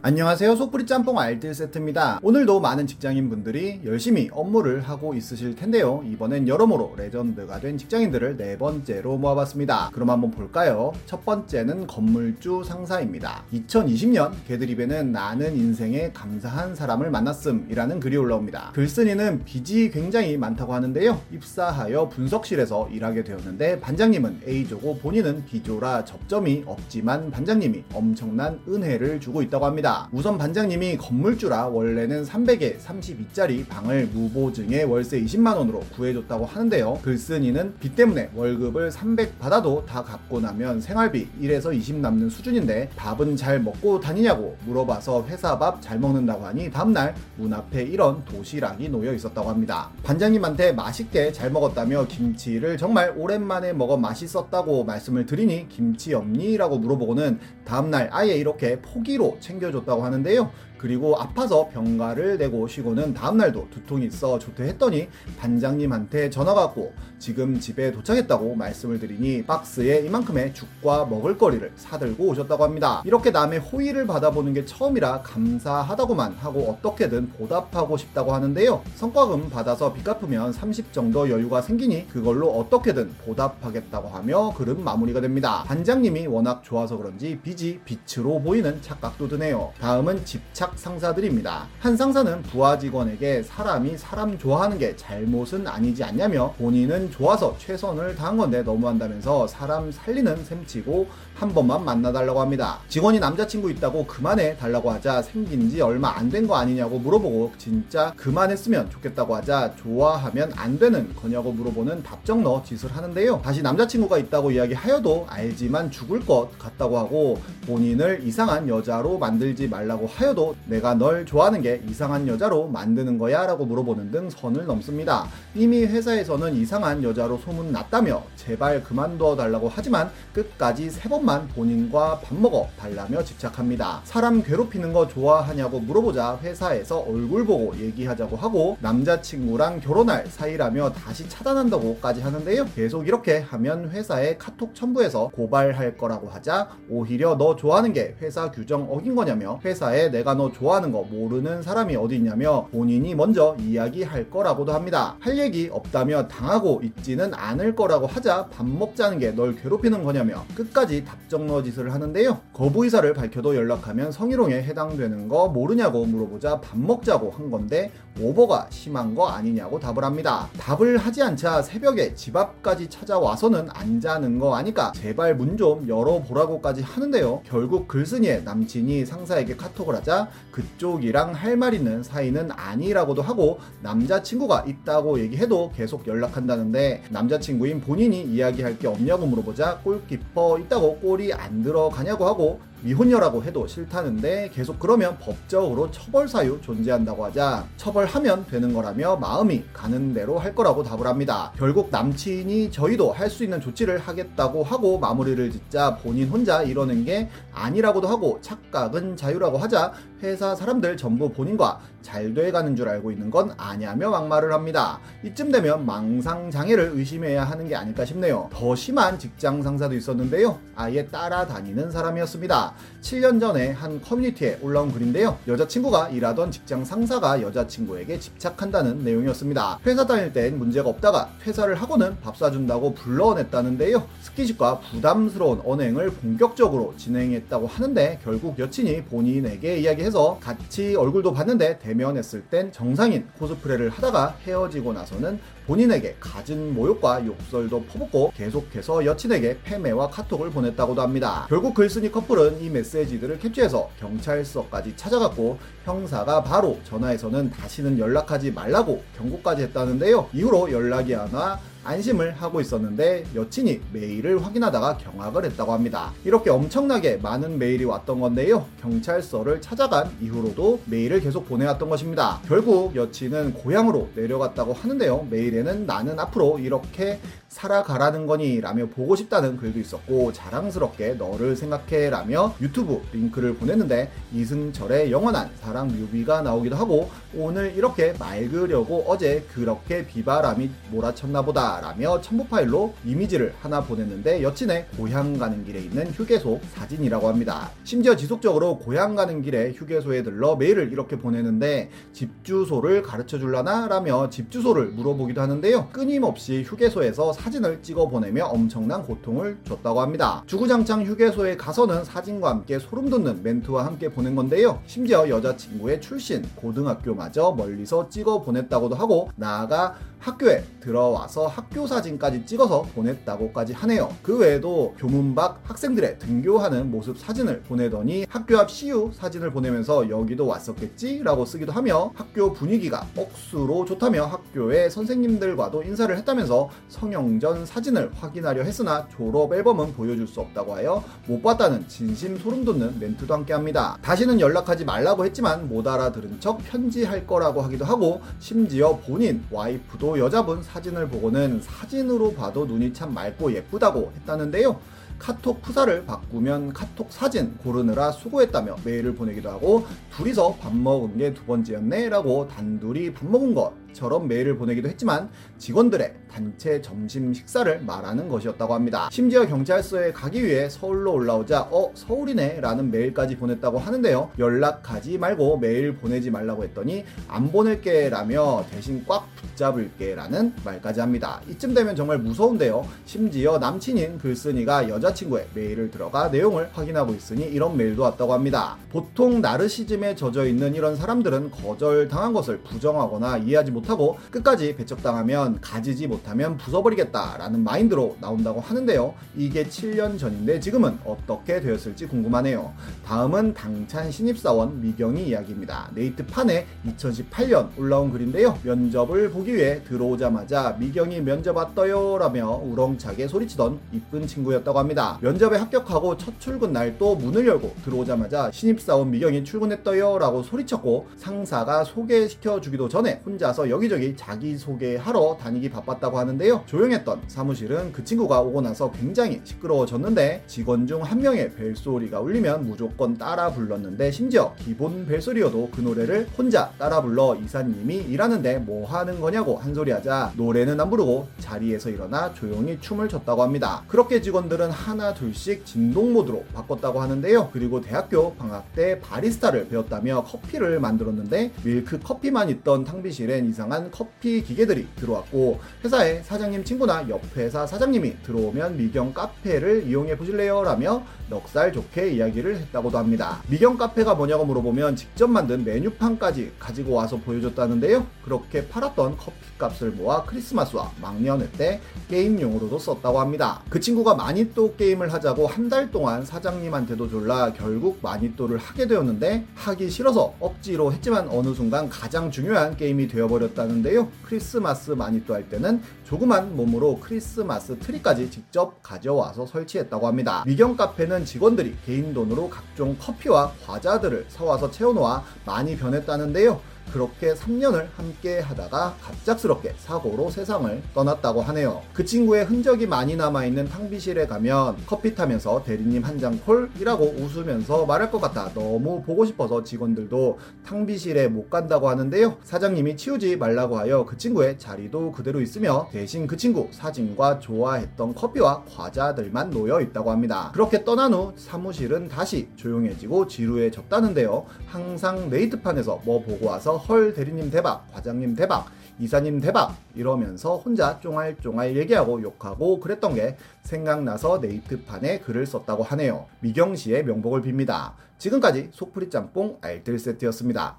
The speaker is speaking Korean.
안녕하세요. 속풀이 짬뽕 알뜰 세트입니다. 오늘도 많은 직장인분들이 열심히 업무를 하고 있으실 텐데요. 이번엔 여러모로 레전드가 된 직장인들을 네 번째로 모아봤습니다. 그럼 한번 볼까요? 첫 번째는 건물주 상사입니다. 2020년 개드립에는 나는 인생에 감사한 사람을 만났음이라는 글이 올라옵니다. 글쓴이는 빚이 굉장히 많다고 하는데요. 입사하여 분석실에서 일하게 되었는데 반장님은 A조고 본인은 B조라 접점이 없지만 반장님이 엄청난 은혜를 주고 있다고 합니다. 있습니다. 우선 반장님이 건물주라 원래는 300에 32짜리 방을 무보증에 월세 20만원으로 구해줬다고 하는데요. 글쓴이는 빚 때문에 월급을 300 받아도 다 갚고 나면 생활비 1에서 20 남는 수준인데 밥은 잘 먹고 다니냐고 물어봐서 회사 밥 잘 먹는다고 하니 다음날 문 앞에 이런 도시락이 놓여 있었다고 합니다. 반장님한테 맛있게 잘 먹었다며 김치를 정말 오랜만에 먹어 맛있었다고 말씀을 드리니 김치 없니? 라고 물어보고는 다음날 아예 이렇게 포기로 챙겨 줘 줬다고 하는데요. 그리고 아파서 병가를 내고 쉬고는 다음날도 두통이 있어 좋대 했더니 반장님한테 전화가 왔고 지금 집에 도착했다고 말씀을 드리니 박스에 이만큼의 죽과 먹을거리를 사들고 오셨다고 합니다. 이렇게 남의 호의를 받아보는 게 처음이라 감사하다고만 하고 어떻게든 보답하고 싶다고 하는데요. 성과금 받아서 빚 갚으면 30 정도 여유가 생기니 그걸로 어떻게든 보답하겠다고 하며 글은 마무리가 됩니다. 반장님이 워낙 좋아서 그런지 빚이 빛으로 보이는 착각도 드네요. 다음은 집착 각 상사들입니다. 한 상사는 부하 직원에게 사람이 사람 좋아하는 게 잘못은 아니지 않냐며 본인은 좋아서 최선을 다한 건데 너무한다면서 사람 살리는 셈치고 한 번만 만나달라고 합니다. 직원이 남자친구 있다고 그만해 달라고 하자 생긴 지 얼마 안 된 거 아니냐고 물어보고 진짜 그만했으면 좋겠다고 하자 좋아하면 안 되는 거냐고 물어보는 답정 너 짓을 하는데요. 다시 남자친구가 있다고 이야기하여도 알지만 죽을 것 같다고 하고 본인을 이상한 여자로 만들지 말라고 하여도 내가 널 좋아하는 게 이상한 여자로 만드는 거야? 라고 물어보는 등 선을 넘습니다. 이미 회사에서는 이상한 여자로 소문났다며 제발 그만둬 달라고 하지만 끝까지 세 번만 본인과 밥 먹어 달라며 집착합니다. 사람 괴롭히는 거 좋아하냐고 물어보자 회사에서 얼굴 보고 얘기하자고 하고 남자친구랑 결혼할 사이라며 다시 차단한다고까지 하는데요. 계속 이렇게 하면 회사에 카톡 첨부해서 고발할 거라고 하자 오히려 너 좋아하는 게 회사 규정 어긴 거냐며 회사에 내가 너 좋아하는 거 모르는 사람이 어디 있냐며 본인이 먼저 이야기할 거라고도 합니다. 할 얘기 없다며 당하고 있지는 않을 거라고 하자 밥 먹자는 게 널 괴롭히는 거냐며 끝까지 답정너 짓을 하는데요. 거부 의사를 밝혀도 연락하면 성희롱에 해당되는 거 모르냐고 물어보자 밥 먹자고 한 건데 오버가 심한 거 아니냐고 답을 합니다. 답을 하지 않자 새벽에 집 앞까지 찾아와서는 안 자는 거 아니까 제발 문 좀 열어보라고까지 하는데요. 결국 글쓴이의 남친이 상사에게 카톡을 하자 그쪽이랑 할 말 있는 사이는 아니라고도 하고 남자친구가 있다고 얘기해도 계속 연락한다는데 남자친구인 본인이 이야기할 게 없냐고 물어보자 골키퍼 있다고 골이 안 들어가냐고 하고 미혼녀라고 해도 싫다는데 계속 그러면 법적으로 처벌 사유 존재한다고 하자 처벌하면 되는 거라며 마음이 가는 대로 할 거라고 답을 합니다. 결국 남친이 저희도 할 수 있는 조치를 하겠다고 하고 마무리를 짓자 본인 혼자 이러는 게 아니라고도 하고 착각은 자유라고 하자 회사 사람들 전부 본인과 잘 돼가는 줄 알고 있는 건 아냐며 막말을 합니다. 이쯤 되면 망상 장애를 의심해야 하는 게 아닐까 싶네요. 더 심한 직장 상사도 있었는데요. 아예 따라다니는 사람이었습니다. 7년 전에 한 커뮤니티에 올라온 글인데요. 여자친구가 일하던 직장 상사가 여자친구에게 집착한다는 내용이었습니다. 회사 다닐 땐 문제가 없다가 퇴사를 하고는 밥 사준다고 불러냈다는데요. 스킨십과 부담스러운 언행을 본격적으로 진행했다고 하는데 결국 여친이 본인에게 이야기 해서 같이 얼굴도 봤는데 대면했을 땐 정상인 코스프레를 하다가 헤어지고 나서는 본인에게 갖은 모욕과 욕설도 퍼붓고 계속해서 여친에게 패매와 카톡을 보냈다고도 합니다. 결국 글쓴이 커플은 이 메시지들을 캡처해서 경찰서까지 찾아갔고 형사가 바로 전화해서는 다시는 연락하지 말라고 경고까지 했다는데요. 이후로 연락이 안 와 안심을 하고 있었는데 여친이 메일을 확인하다가 경악을 했다고 합니다. 이렇게 엄청나게 많은 메일이 왔던 건데요. 경찰서를 찾아간 이후로도 메일을 계속 보내왔던 것입니다. 결국 여친은 고향으로 내려갔다고 하는데요. 메일에는 나는 앞으로 이렇게 살아가라는 거니 라며 보고 싶다는 글도 있었고 자랑스럽게 너를 생각해 라며 유튜브 링크를 보냈는데 이승철의 영원한 사랑 뮤비가 나오기도 하고 오늘 이렇게 맑으려고 어제 그렇게 비바람이 몰아쳤나 보다 라며 첨부 파일로 이미지를 하나 보냈는데 여친의 고향 가는 길에 있는 휴게소 사진이라고 합니다. 심지어 지속적으로 고향 가는 길에 휴게소에 들러 메일을 이렇게 보내는데 집 주소를 가르쳐 줄라나 라며 집 주소를 물어보기도 하는데요. 끊임없이 휴게소에서 사진을 찍어 보내며 엄청난 고통을 줬다고 합니다. 주구장창 휴게소에 가서는 사진과 함께 소름 돋는 멘트와 함께 보낸 건데요. 심지어 여자친구의 출신 고등학교마저 멀리서 찍어 보냈다고도 하고 나아가 학교에 들어와서 학교 사진까지 찍어서 보냈다고까지 하네요. 그 외에도 교문 밖 학생들의 등교하는 모습 사진을 보내더니 학교 앞 CU 사진을 보내면서 여기도 왔었겠지? 라고 쓰기도 하며 학교 분위기가 억수로 좋다며 학교의 선생님들과도 인사를 했다면서 성형전 사진을 확인하려 했으나 졸업 앨범은 보여줄 수 없다고 하여 못 봤다는 진심 소름 돋는 멘트도 함께 합니다. 다시는 연락하지 말라고 했지만 못 알아들은 척 편지할 거라고 하기도 하고 심지어 본인 와이프도 여자분 사진을 보고는 사진으로 봐도 눈이 참 맑고 예쁘다고 했다는데요. 카톡 프사를 바꾸면 카톡 사진 고르느라 수고했다며 메일을 보내기도 하고 둘이서 밥 먹은 게 두 번째였네 라고 단둘이 밥 먹은 것처럼 메일을 보내기도 했지만 직원들의 단체 점심 식사를 말하는 것이었다고 합니다. 심지어 경찰서에 가기 위해 서울로 올라오자 어 서울이네 라는 메일까지 보냈다고 하는데요. 연락하지 말고 메일 보내지 말라고 했더니 안 보낼게 라며 대신 꽉 붙잡을게 라는 말까지 합니다. 이쯤 되면 정말 무서운데요. 심지어 남친인 글쓴이가 여자친구의 메일을 들어가 내용을 확인하고 있으니 이런 메일도 왔다고 합니다. 보통 나르시즘에 젖어 있는 이런 사람들은 거절당한 것을 부정하거나 이해하지 못하고 끝까지 배척당하면 가지지 못하면 부숴버리겠다라는 마인드로 나온다고 하는데요. 이게 7년 전인데 지금은 어떻게 되었을지 궁금하네요. 다음은 당찬 신입사원 미경이 이야기입니다. 네이트 판에 2018년 올라온 글인데요. 면접을 보기 위해 들어오자마자 미경이 면접 왔어요 라며 우렁차게 소리치던 이쁜 친구였다고 합니다. 면접에 합격하고 첫 출근 날 또 문을 열고 들어오자마자 신입사원 미경이 출근했어요 라고 소리쳤고 상사가 소개시켜 주기도 전에 혼자서 여기저기 자기소개하러 다니기 바빴다고 하는데요. 조용했던 사무실은 그 친구가 오고 나서 굉장히 시끄러워졌는데 직원 중 한 명의 벨소리가 울리면 무조건 따라 불렀는데 심지어 기본 벨소리여도 그 노래를 혼자 따라 불러 이사님이 일하는데 뭐 하는 거냐고 한 소리 하자 노래는 안 부르고 자리에서 일어나 조용히 춤을 췄다고 합니다. 그렇게 직원들은 하나 둘씩 진동 모드로 바꿨다고 하는데요. 그리고 대학교 방학 때 바리스타를 배웠다며 커피를 만들었는데 밀크 커피만 있던 탕비실엔 이상한 커피 기계들이 들어왔고 회사에 사장님 친구나 옆 회사 사장님이 들어오면 미경 카페를 이용해 보실래요? 라며 넉살 좋게 이야기를 했다고도 합니다. 미경 카페가 뭐냐고 물어보면 직접 만든 메뉴판까지 가지고 와서 보여줬다는데요. 그렇게 팔았던 커피 값을 모아 크리스마스와 망년회 때 게임용으로도 썼다고 합니다. 그 친구가 마니또 게임을 하자고 한 달 동안 사장님한테도 졸라 결국 마니또를 하게 되었는데 하기 싫어서 억지로 했지만 어느 순간 가장 중요한 게임이 되어버렸 다는데요. 크리스마스 마니또 할 때는 조그만 몸으로 크리스마스 트리까지 직접 가져와서 설치했다고 합니다. 미경 카페는 직원들이 개인 돈으로 각종 커피와 과자들을 사와서 채워놓아 많이 변했다는데요. 그렇게 3년을 함께 하다가 갑작스럽게 사고로 세상을 떠났다고 하네요. 그 친구의 흔적이 많이 남아있는 탕비실에 가면 커피 타면서 대리님 한 장 콜이라고 웃으면서 말할 것 같아 너무 보고 싶어서 직원들도 탕비실에 못 간다고 하는데요. 사장님이 치우지 말라고 하여 그 친구의 자리도 그대로 있으며 대신 그 친구 사진과 좋아했던 커피와 과자들만 놓여 있다고 합니다. 그렇게 떠난 후 사무실은 다시 조용해지고 지루해졌다는데요. 항상 네이트판에서 뭐 보고 와서 헐 대리님 대박, 과장님 대박, 이사님 대박 이러면서 혼자 쫑알쫑알 얘기하고 욕하고 그랬던 게 생각나서 네이트판에 글을 썼다고 하네요. 미경 씨의 명복을 빕니다. 지금까지 속풀이 짬뽕 알뜰 세트였습니다.